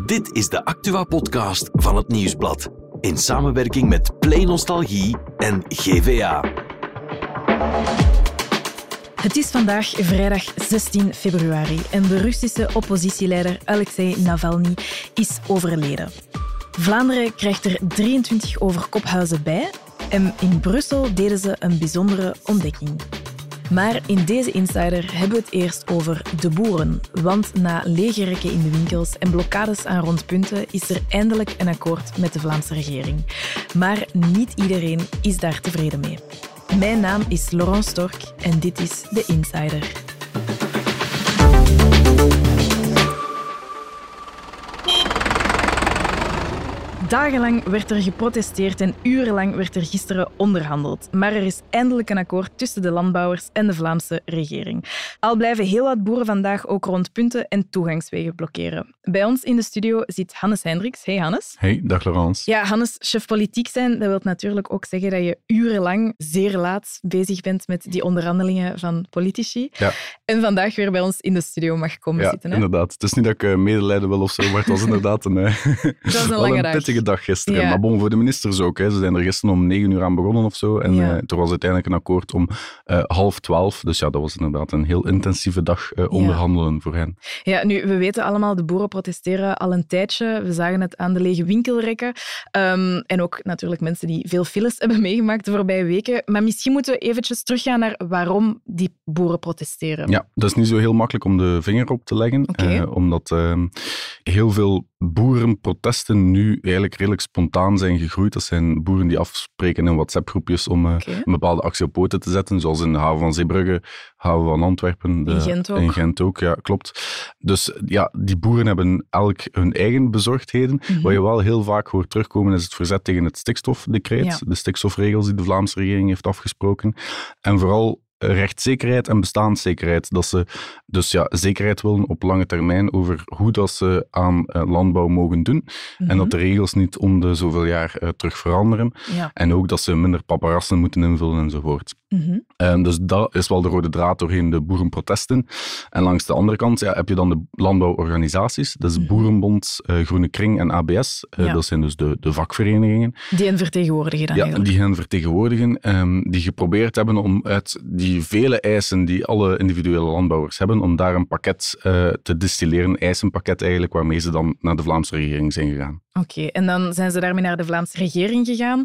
Dit is de Actua-podcast van het Nieuwsblad. In samenwerking met Play Nostalgie en GVA. Het is vandaag vrijdag 16 februari en de Russische oppositieleider Alexei Navalny is overleden. Vlaanderen krijgt er 23 overkophuizen bij en in Brussel deden ze een bijzondere ontdekking. Maar in deze Insider hebben we het eerst over de boeren. Want na legerrekken in de winkels en blokkades aan rondpunten is er eindelijk een akkoord met de Vlaamse regering. Maar niet iedereen is daar tevreden mee. Mijn naam is Laurent Stork en dit is de Insider. Dagenlang werd er geprotesteerd en urenlang werd er gisteren onderhandeld. Maar er is eindelijk een akkoord tussen de landbouwers en de Vlaamse regering. Al blijven heel wat boeren vandaag ook rondpunten en toegangswegen blokkeren. Bij ons in de studio zit Hannes Hendricks. Hey Hannes. Hey, dag Laurence. Ja, Hannes, chef politiek zijn, dat wil natuurlijk ook zeggen dat je urenlang, zeer laat, bezig bent met die onderhandelingen van politici. Ja. En vandaag weer bij ons in de studio mag komen Ja, zitten. Hè? inderdaad. Het is niet dat ik eh, medelijden wil of zo, maar het was inderdaad een, eh, Dat was een lange dag. Dag gisteren. Ja. Maar bon, voor de ministers ook. Hè. Ze zijn er gisteren om negen uur aan begonnen of zo. En Ja. eh, er was uiteindelijk een akkoord om eh, half twaalf. Dus ja, dat was inderdaad een heel intensieve dag eh, onderhandelen voor hen. Ja, nu, we weten allemaal, de boeren protesteren al een tijdje. We zagen het aan de lege winkelrekken. Ehm, en ook natuurlijk mensen die veel files hebben meegemaakt de voorbije weken. Maar misschien moeten we eventjes teruggaan naar waarom die boeren protesteren. Ja, dat is niet zo heel makkelijk om de vinger op te leggen. Omdat ehm, heel veel boerenprotesten nu eigenlijk redelijk spontaan zijn gegroeid. Dat zijn boeren die afspreken in WhatsApp-groepjes om eh, een bepaalde actie op poten te zetten. Zoals in de haven van Zeebrugge, haven van Antwerpen. In Gent ook. In Gent ook, ja, klopt. Dus ja, die boeren hebben elk hun eigen bezorgdheden. Mhm. Wat je wel heel vaak hoort terugkomen is het verzet tegen het stikstofdecreet. Ja. De stikstofregels die de Vlaamse regering heeft afgesproken. En vooral rechtszekerheid en bestaanszekerheid. Dat ze dus ja, zekerheid willen op lange termijn over hoe dat ze aan eh, landbouw mogen doen. En Mhm. dat de regels niet om de zoveel jaar eh, terug veranderen. Ja. En ook dat ze minder paparassen moeten invullen enzovoort. Mhm. En dus dat is wel de rode draad doorheen de boerenprotesten. En langs de andere kant ja, heb je dan de landbouworganisaties. Dat is Mhm. Boerenbond, eh, Groene Kring en ABS. Ja. Dat zijn dus de, de vakverenigingen. Die hen vertegenwoordigen dan Ja, eigenlijk. die hen vertegenwoordigen. ehm, die geprobeerd hebben om uit die vele eisen die alle individuele landbouwers hebben, om daar een pakket eh, te distilleren. Een eisenpakket eigenlijk, waarmee ze dan naar de Vlaamse regering zijn gegaan. Oké, en dan zijn ze daarmee naar de Vlaamse regering gegaan.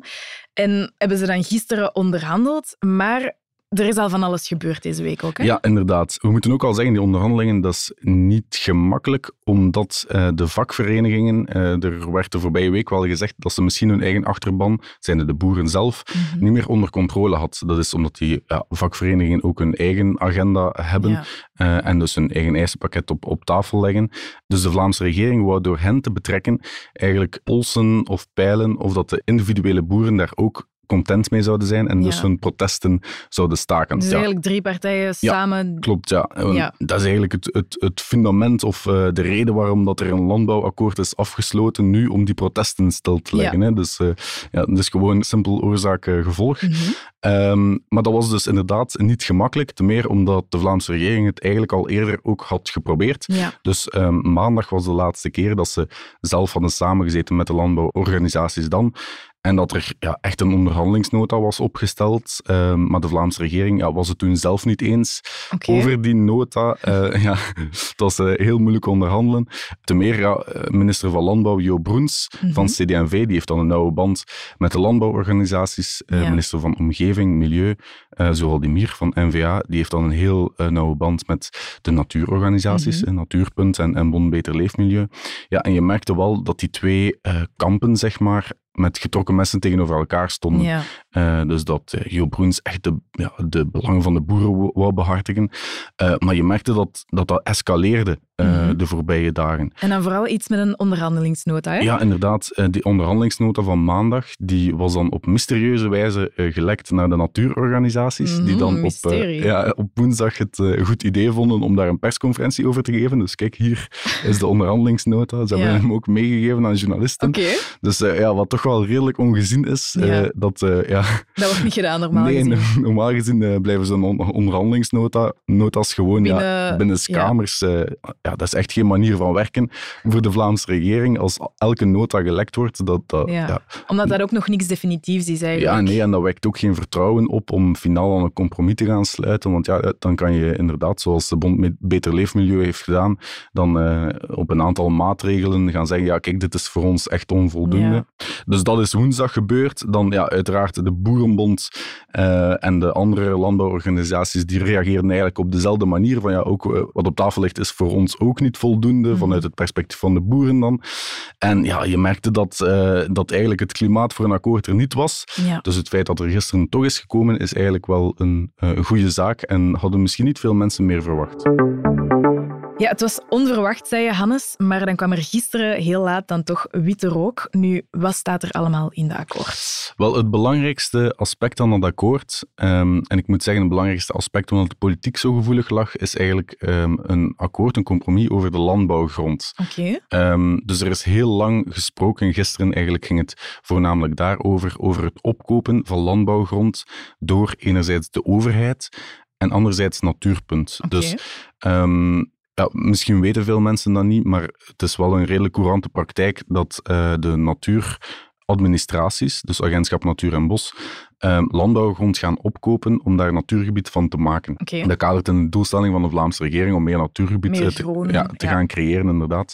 En hebben ze dan gisteren onderhandeld. Maar er is al van alles gebeurd deze week ook. Hè? Ja, inderdaad. We moeten ook al zeggen, die onderhandelingen, dat is niet gemakkelijk, omdat eh, de vakverenigingen, eh, er werd de voorbije week wel gezegd dat ze misschien hun eigen achterban, zijn de boeren zelf, Mhm. niet meer onder controle had. Dat is omdat die ja, vakverenigingen ook hun eigen agenda hebben Ja. eh, en dus hun eigen eisenpakket op, op tafel leggen. Dus de Vlaamse regering wou door hen te betrekken eigenlijk polsen of peilen of dat de individuele boeren daar ook content mee zouden zijn en dus hun protesten zouden staken. Dus Ja. eigenlijk drie partijen samen. Klopt, ja. Dat is eigenlijk het, het, het fundament of eh, de reden waarom dat er een landbouwakkoord is afgesloten nu om die protesten stil te leggen. Hè. Dus eh, ja, het is gewoon simpel oorzaak-gevolg. Mhm. Ehm, maar dat was dus inderdaad niet gemakkelijk, te meer omdat de Vlaamse regering het eigenlijk al eerder ook had geprobeerd. Ja. Dus ehm, maandag was de laatste keer dat ze zelf hadden samengezeten met de landbouworganisaties dan. En dat er ja, echt een onderhandelingsnota was opgesteld. Ehm, maar de Vlaamse regering ja, was het toen zelf niet eens over die nota. Eh, ja, het was eh, heel moeilijk onderhandelen. Te meer, ja, minister van Landbouw Jo Broens van Mhm. CD&V, die heeft dan een nauwe band met de landbouworganisaties. Eh, Ja. Minister van Omgeving, Milieu, eh zoal die Mier van NVA, die heeft dan een heel eh, nauwe band met de natuurorganisaties, Mhm. eh, Natuurpunt en, en Bon Beter Leefmilieu. Ja, en je merkte wel dat die twee kampen, zeg maar, met getrokken messen tegenover elkaar stonden. Ja. Eh, dus dat eh, Jo Broens echt de, ja, de belangen van de boeren wou- behartigen. Eh, maar je merkte dat dat, dat escaleerde Mhm. de voorbije dagen. En dan vooral iets met een onderhandelingsnota. Hè? Ja, inderdaad. Die onderhandelingsnota van maandag die was dan op mysterieuze wijze gelekt naar de natuurorganisaties. die Mhm, dan op, ja, op woensdag het goed idee vonden om daar een persconferentie over te geven. Dus kijk, hier is de onderhandelingsnota. Ze hebben Ja. hem ook meegegeven aan journalisten. Oké. Dus uh, ja, wat toch wel redelijk ongezien is. Uh, Ja. dat, uh, ja, Dat wordt niet gedaan normaal nee, gezien. normaal gezien uh, blijven zo'n on onderhandelingsnota's gewoon ja, Binnen- binnen ja. kamers. uh, ja, dat is echt geen manier van werken voor de Vlaamse regering. Als elke nota gelekt wordt, dat, dat, Ja. ja, Omdat dat ook nog niks definitiefs is eigenlijk. Ja, nee, en dat wekt ook geen vertrouwen op om finaal aan een compromis te gaan sluiten. Want ja, dan kan je inderdaad, zoals de Bond met Beter Leefmilieu heeft gedaan, dan eh, op een aantal maatregelen gaan zeggen, ja, kijk, dit is voor ons echt onvoldoende. Dus dat is woensdag gebeurd. Dan ja, uiteraard de Boerenbond eh, en de andere landbouworganisaties, die reageerden eigenlijk op dezelfde manier. Van ja, ook eh, wat op tafel ligt is voor ons ook niet voldoende, Mhm. vanuit het perspectief van de boeren dan. En ja, je merkte dat, eh, dat eigenlijk het klimaat voor een akkoord er niet was. Ja. Dus het feit dat er gisteren toch is gekomen, is eigenlijk wel een, een goede zaak en hadden misschien niet veel mensen meer verwacht. Ja, het was onverwacht, zei je, Hannes. Maar dan kwam er gisteren heel laat dan toch witte rook. Nu, wat staat er allemaal in de akkoord? Wel, het belangrijkste aspect aan dat akkoord, ehm, en ik moet zeggen het belangrijkste aspect omdat de politiek zo gevoelig lag, is eigenlijk ehm, een akkoord, een compromis over de landbouwgrond. Oké. Ehm, dus er is heel lang gesproken. Gisteren eigenlijk ging het voornamelijk daarover, over het opkopen van landbouwgrond door enerzijds de overheid en anderzijds Natuurpunt. Oké. Dus ja, misschien weten veel mensen dat niet, maar het is wel een redelijk courante praktijk dat eh, de natuuradministraties, dus Agentschap Natuur en Bos, ehm, landbouwgrond gaan opkopen om daar natuurgebied van te maken. Oké. Dat kadert in de doelstelling van de Vlaamse regering om meer natuurgebied Meer eh, te, ja, te ja. gaan creëren, inderdaad.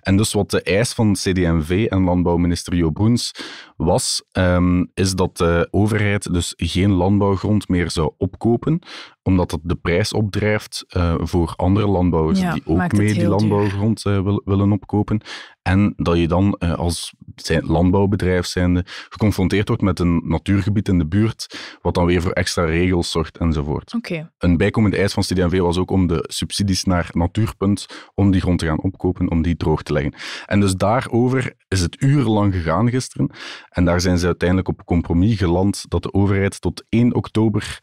En dus wat de eis van CD&V en landbouwminister Jo Broens was, ehm, is dat de overheid dus geen landbouwgrond meer zou opkopen, omdat het de prijs opdrijft eh, voor andere landbouwers Ja, die ook mee die landbouwgrond eh, wil- willen opkopen. En dat je dan eh, als zijn landbouwbedrijf zijnde geconfronteerd wordt met een natuurgebied in de buurt, wat dan weer voor extra regels zorgt enzovoort. Oké. Een bijkomende eis van CD&V was ook om de subsidies naar Natuurpunt, om die grond te gaan opkopen, om die droog te leggen. En dus daarover is het urenlang gegaan gisteren. En daar zijn ze uiteindelijk op compromis geland dat de overheid tot 1 oktober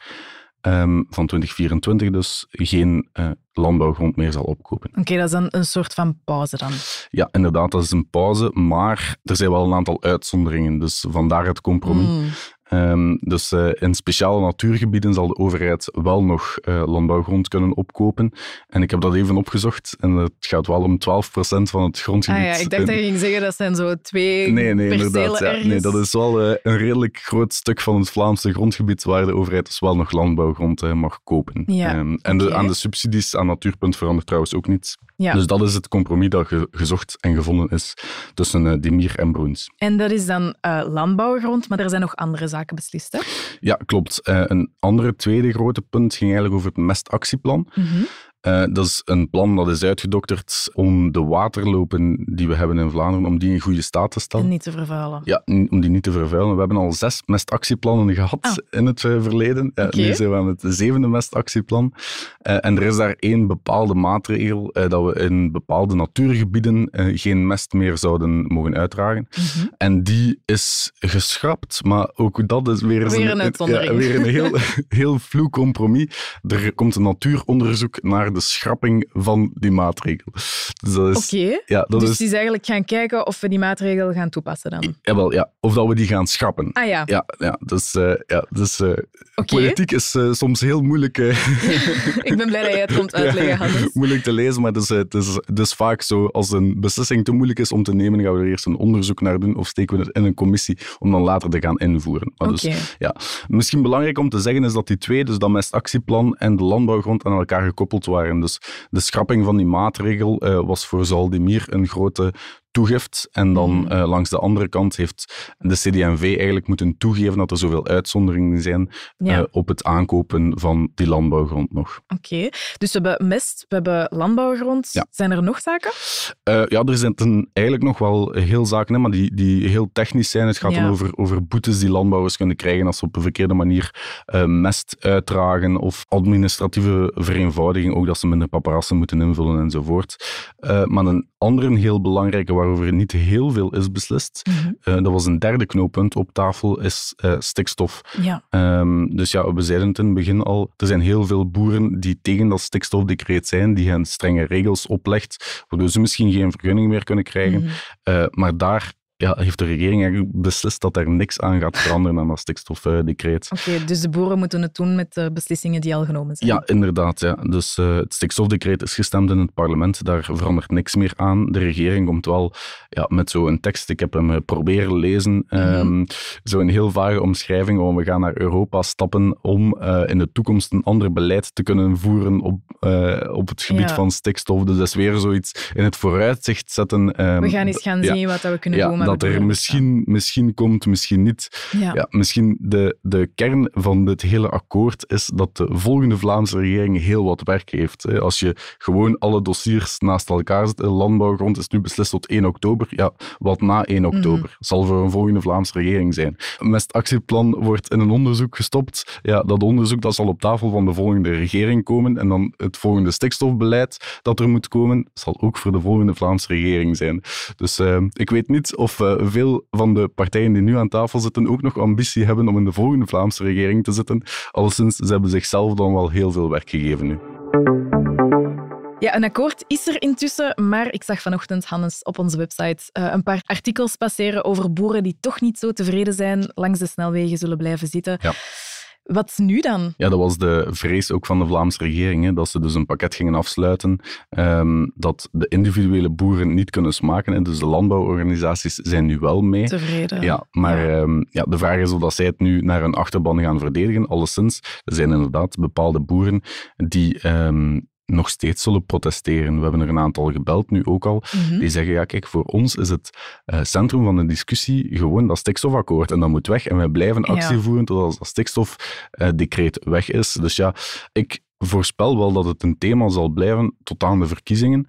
ehm, van 2024 dus geen eh, landbouwgrond meer zal opkopen. Oké, dat is dan een soort van pauze dan. Ja, inderdaad, dat is een pauze, maar er zijn wel een aantal uitzonderingen, dus vandaar het compromis. Ehm, dus eh, in speciale natuurgebieden zal de overheid wel nog eh, landbouwgrond kunnen opkopen. En ik heb dat even opgezocht en het gaat wel om 12% van het grondgebied. Ah ja, ik dacht dat je ging zeggen dat zijn zo twee Nee, nee, inderdaad. Ja. Nee, dat is wel eh, een redelijk groot stuk van het Vlaamse grondgebied waar de overheid dus wel nog landbouwgrond mag kopen. Ja, Ehm, en de, aan de subsidies aan Natuurpunt verandert trouwens ook niets. Ja. Dus dat is het compromis dat ge- gezocht en gevonden is tussen Demir en Broens. En dat is dan landbouwgrond, maar er zijn nog andere zaken beslist, hè? Ja, klopt. Eh, een andere tweede grote punt ging eigenlijk over het mestactieplan. Mhm. Eh, dat is een plan dat is uitgedokterd om de waterlopen die we hebben in Vlaanderen, om die in goede staat te stellen. En niet te vervuilen. Ja, om die niet te vervuilen. We hebben al zes mestactieplannen gehad Ah. in het eh, verleden. Ja, Oké. Nu zijn we aan het zevende mestactieplan. Eh, en er is daar één bepaalde maatregel eh, dat we in bepaalde natuurgebieden eh, geen mest meer zouden mogen uitdragen. Mhm. En die is geschrapt, maar ook dat is weer, eens Weer een uitzondering. Ja, weer een heel, heel vloe compromis. Er komt een natuuronderzoek naar de schrapping van die maatregel. Dus dat is... Ja, dat Dus is... die is eigenlijk gaan kijken of we die maatregel gaan toepassen dan. Jawel, ja. Of dat we die gaan schrappen. Ah ja, Ja, ja, dus, eh, ja, dus eh, politiek is eh, soms heel moeilijk, Ik ben blij dat jij het komt uitleggen, Hannes. moeilijk te lezen, maar het is, eh, het, is, het is vaak zo, als een beslissing te moeilijk is om te nemen, gaan we er eerst een onderzoek naar doen of steken we het in een commissie om dan later te gaan invoeren. Maar Oké. dus, ja. Misschien belangrijk om te zeggen is dat die twee, dus dat mestactieplan en de landbouwgrond, aan elkaar gekoppeld waren. Dus de schrapping van die maatregel eh, was voor Zaldimir een grote toegift. En dan Mhm. eh, langs de andere kant heeft de CD&V eigenlijk moeten toegeven dat er zoveel uitzonderingen zijn Ja. eh, op het aankopen van die landbouwgrond nog. Oké. Dus we hebben mest, we hebben landbouwgrond. Ja. Zijn er nog zaken? Eh, ja, er zitten eigenlijk nog wel heel zaken maar die, die heel technisch zijn. Het gaat Ja. dan over, over boetes die landbouwers kunnen krijgen als ze op een verkeerde manier mest uitdragen of administratieve vereenvoudiging, ook dat ze minder paparassen moeten invullen enzovoort. Maar een andere heel belangrijke waarover niet heel veel is beslist, Mhm. eh, dat was een derde knooppunt op tafel, is eh, stikstof. Ja. Ehm, dus ja, we zeiden het in het begin al, er zijn heel veel boeren die tegen dat stikstofdecreet zijn, die hen strenge regels oplegt, waardoor ze misschien geen vergunning meer kunnen krijgen. Mhm. Eh, maar daar ja, heeft de regering eigenlijk beslist dat er niks aan gaat veranderen aan dat stikstofdecreet. Oké, dus de boeren moeten het doen met de beslissingen die al genomen zijn. Ja, inderdaad. Ja. Dus uh, het stikstofdecreet is gestemd in het parlement, daar verandert niks meer aan. De regering komt wel ja, met zo'n tekst, ik heb hem proberen lezen, mm -hmm. um, zo'n heel vage omschrijving, want we gaan naar Europa stappen om uh, in de toekomst een ander beleid te kunnen voeren op, op het gebied ja. van stikstof. Dus dat is weer zoiets in het vooruitzicht zetten. Um, we gaan eens gaan ja, zien wat we kunnen doen. Dat er misschien, misschien komt, misschien niet. Ja. misschien de, de kern van dit hele akkoord is dat de volgende Vlaamse regering heel wat werk heeft. Als je gewoon alle dossiers naast elkaar zet, landbouwgrond is nu beslist tot 1 oktober. Ja, wat na 1 oktober mm. zal voor een volgende Vlaamse regering zijn. Een mestactieplan wordt in een onderzoek gestopt. Ja, dat onderzoek dat zal op tafel van de volgende regering komen. En dan het volgende stikstofbeleid dat er moet komen, zal ook voor de volgende Vlaamse regering zijn. Dus uh, ik weet niet of uh, veel van de partijen die nu aan tafel zitten ook nog ambitie hebben om in de volgende Vlaamse regering te zitten. Alleszins, ze hebben zichzelf dan wel heel veel werk gegeven nu. Ja, een akkoord is er intussen, maar ik zag vanochtend, Hannes, op onze website uh, een paar artikels passeren over boeren die toch niet zo tevreden zijn, langs de snelwegen zullen blijven zitten. Ja. Wat nu dan? Ja, dat was de vrees ook van de Vlaamse regering, hè, dat ze dus een pakket gingen afsluiten, um, dat de individuele boeren niet kunnen smaken. Hè. Dus de landbouworganisaties zijn nu wel mee. Tevreden. Ja, maar ja. Um, ja, de vraag is of dat zij het nu naar een achterban gaan verdedigen. Alleszins, er zijn inderdaad bepaalde boeren die... Um, nog steeds zullen protesteren. We hebben er een aantal gebeld, nu ook al, mm -hmm. die zeggen, ja kijk, voor ons is het uh, centrum van de discussie gewoon dat stikstofakkoord en dat moet weg en wij blijven actie ja. voeren totdat dat stikstofdecreet uh, weg is. Dus ja, ik voorspel wel dat het een thema zal blijven tot aan de verkiezingen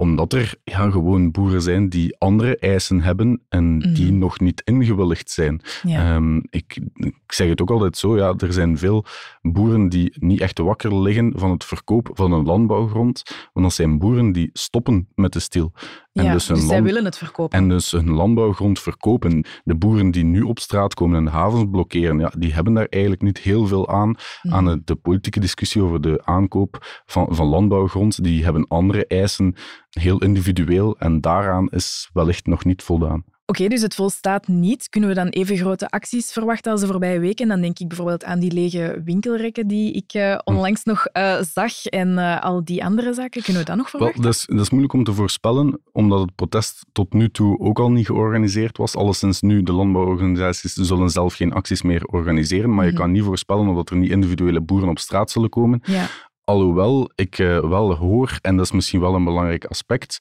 omdat er ja, gewoon boeren zijn die andere eisen hebben en mm. die nog niet ingewilligd zijn. Ja. Um, ik, ik, zeg het ook altijd zo, ja, er zijn veel boeren die niet echt wakker liggen van het verkoop van een landbouwgrond, want dat zijn boeren die stoppen met de stil. En ja, dus, dus zij willen het verkopen. En dus hun landbouwgrond verkopen. De boeren die nu op straat komen en de havens blokkeren, ja, die hebben daar eigenlijk niet heel veel aan, mm. aan de, de politieke discussie over de aankoop van, van landbouwgrond. Die hebben andere eisen heel individueel en daaraan is wellicht nog niet voldaan. Oké, okay, dus het volstaat niet. Kunnen we dan even grote acties verwachten als de voorbije weken? Dan denk ik bijvoorbeeld aan die lege winkelrekken die ik uh, onlangs nog uh, zag en uh, al die andere zaken. Kunnen we dat nog verwachten? Wel, dat, is, dat is moeilijk om te voorspellen, omdat het protest tot nu toe ook al niet georganiseerd was. Alleszins nu, de landbouworganisaties zullen zelf geen acties meer organiseren, maar je kan niet voorspellen of er niet individuele boeren op straat zullen komen. Ja. Alhoewel ik wel hoor, en dat is misschien wel een belangrijk aspect,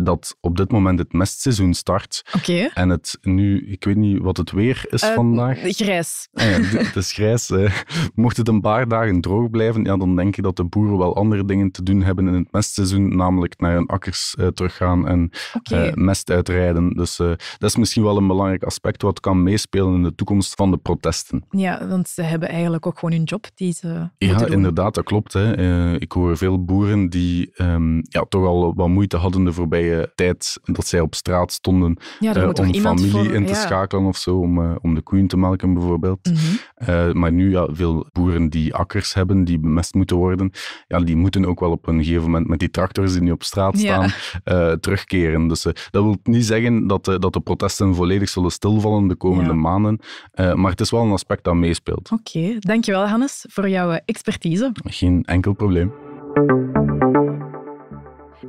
dat op dit moment het mestseizoen start. Okay. En het nu, ik weet niet wat het weer is uh, vandaag. Grijs. Ah, ja, het is grijs. Mocht het een paar dagen droog blijven, ja, dan denk ik dat de boeren wel andere dingen te doen hebben in het mestseizoen, namelijk naar hun akkers uh, teruggaan en okay. mest uitrijden. Dus dat is misschien wel een belangrijk aspect wat kan meespelen in de toekomst van de protesten. Ja, want ze hebben eigenlijk ook gewoon hun job die ze Ja, doen. inderdaad, dat klopt. Hè. ik hoor veel boeren die um, ja, toch al wat moeite hadden de voorbije tijd dat zij op straat stonden ja, uh, om familie voor, in te ja. schakelen of zo, om, uh, om de koeien te melken bijvoorbeeld. Mm -hmm. uh, maar nu, ja, veel boeren die akkers hebben, die bemest moeten worden, ja, die moeten ook wel op een gegeven moment met die tractors die nu op straat staan, ja. terugkeren. Dus dat wil niet zeggen dat, dat de protesten volledig zullen stilvallen de komende maanden, maar het is wel een aspect dat meespeelt. Oké, okay. dankjewel Hannes voor jouw expertise. Geen enkel probleem.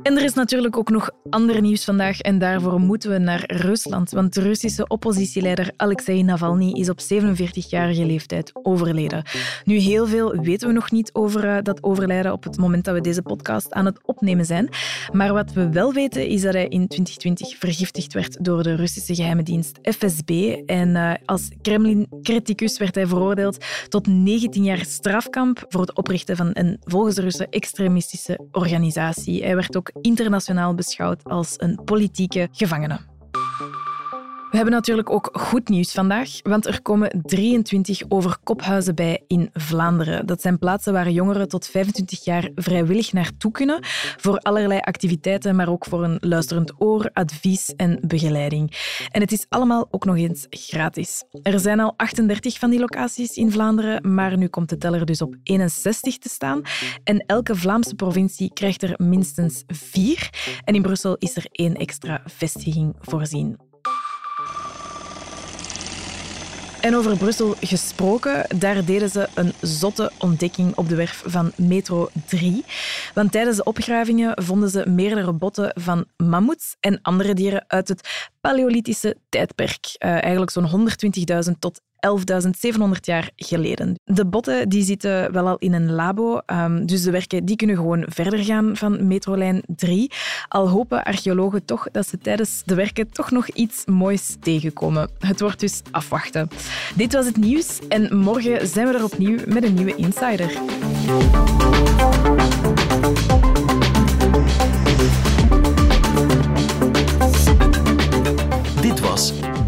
En er is natuurlijk ook nog ander nieuws vandaag en daarvoor moeten we naar Rusland. Want de Russische oppositieleider Alexei Navalny is op 47-jarige leeftijd overleden. Nu, heel veel weten we nog niet over uh, dat overlijden op het moment dat we deze podcast aan het opnemen zijn. Maar wat we wel weten is dat hij in 2020 vergiftigd werd door de Russische geheime dienst FSB. En uh, als Kremlin-criticus werd hij veroordeeld tot 19 jaar strafkamp voor het oprichten van een volgens de Russen extremistische organisatie. Hij werd internationaal beschouwd als een politieke gevangene. We hebben natuurlijk ook goed nieuws vandaag, want er komen 23 overkophuizen bij in Vlaanderen. Dat zijn plaatsen waar jongeren tot 25 jaar vrijwillig naartoe kunnen voor allerlei activiteiten, maar ook voor een luisterend oor, advies en begeleiding. En het is allemaal ook nog eens gratis. Er zijn al 38 van die locaties in Vlaanderen, maar nu komt de teller dus op 61 te staan. En elke Vlaamse provincie krijgt er minstens vier. En in Brussel is er één extra vestiging voorzien. En over Brussel gesproken, daar deden ze een zotte ontdekking op de werf van Metro 3. Want tijdens de opgravingen vonden ze meerdere botten van mammoets en andere dieren uit het Paleolithische tijdperk. Uh, eigenlijk zo'n 120.000 tot 11.700 jaar geleden. De botten die zitten wel al in een labo, um, dus de werken die kunnen gewoon verder gaan van metrolijn 3. Al hopen archeologen toch dat ze tijdens de werken toch nog iets moois tegenkomen. Het wordt dus afwachten. Dit was het nieuws en morgen zijn we er opnieuw met een nieuwe Insider.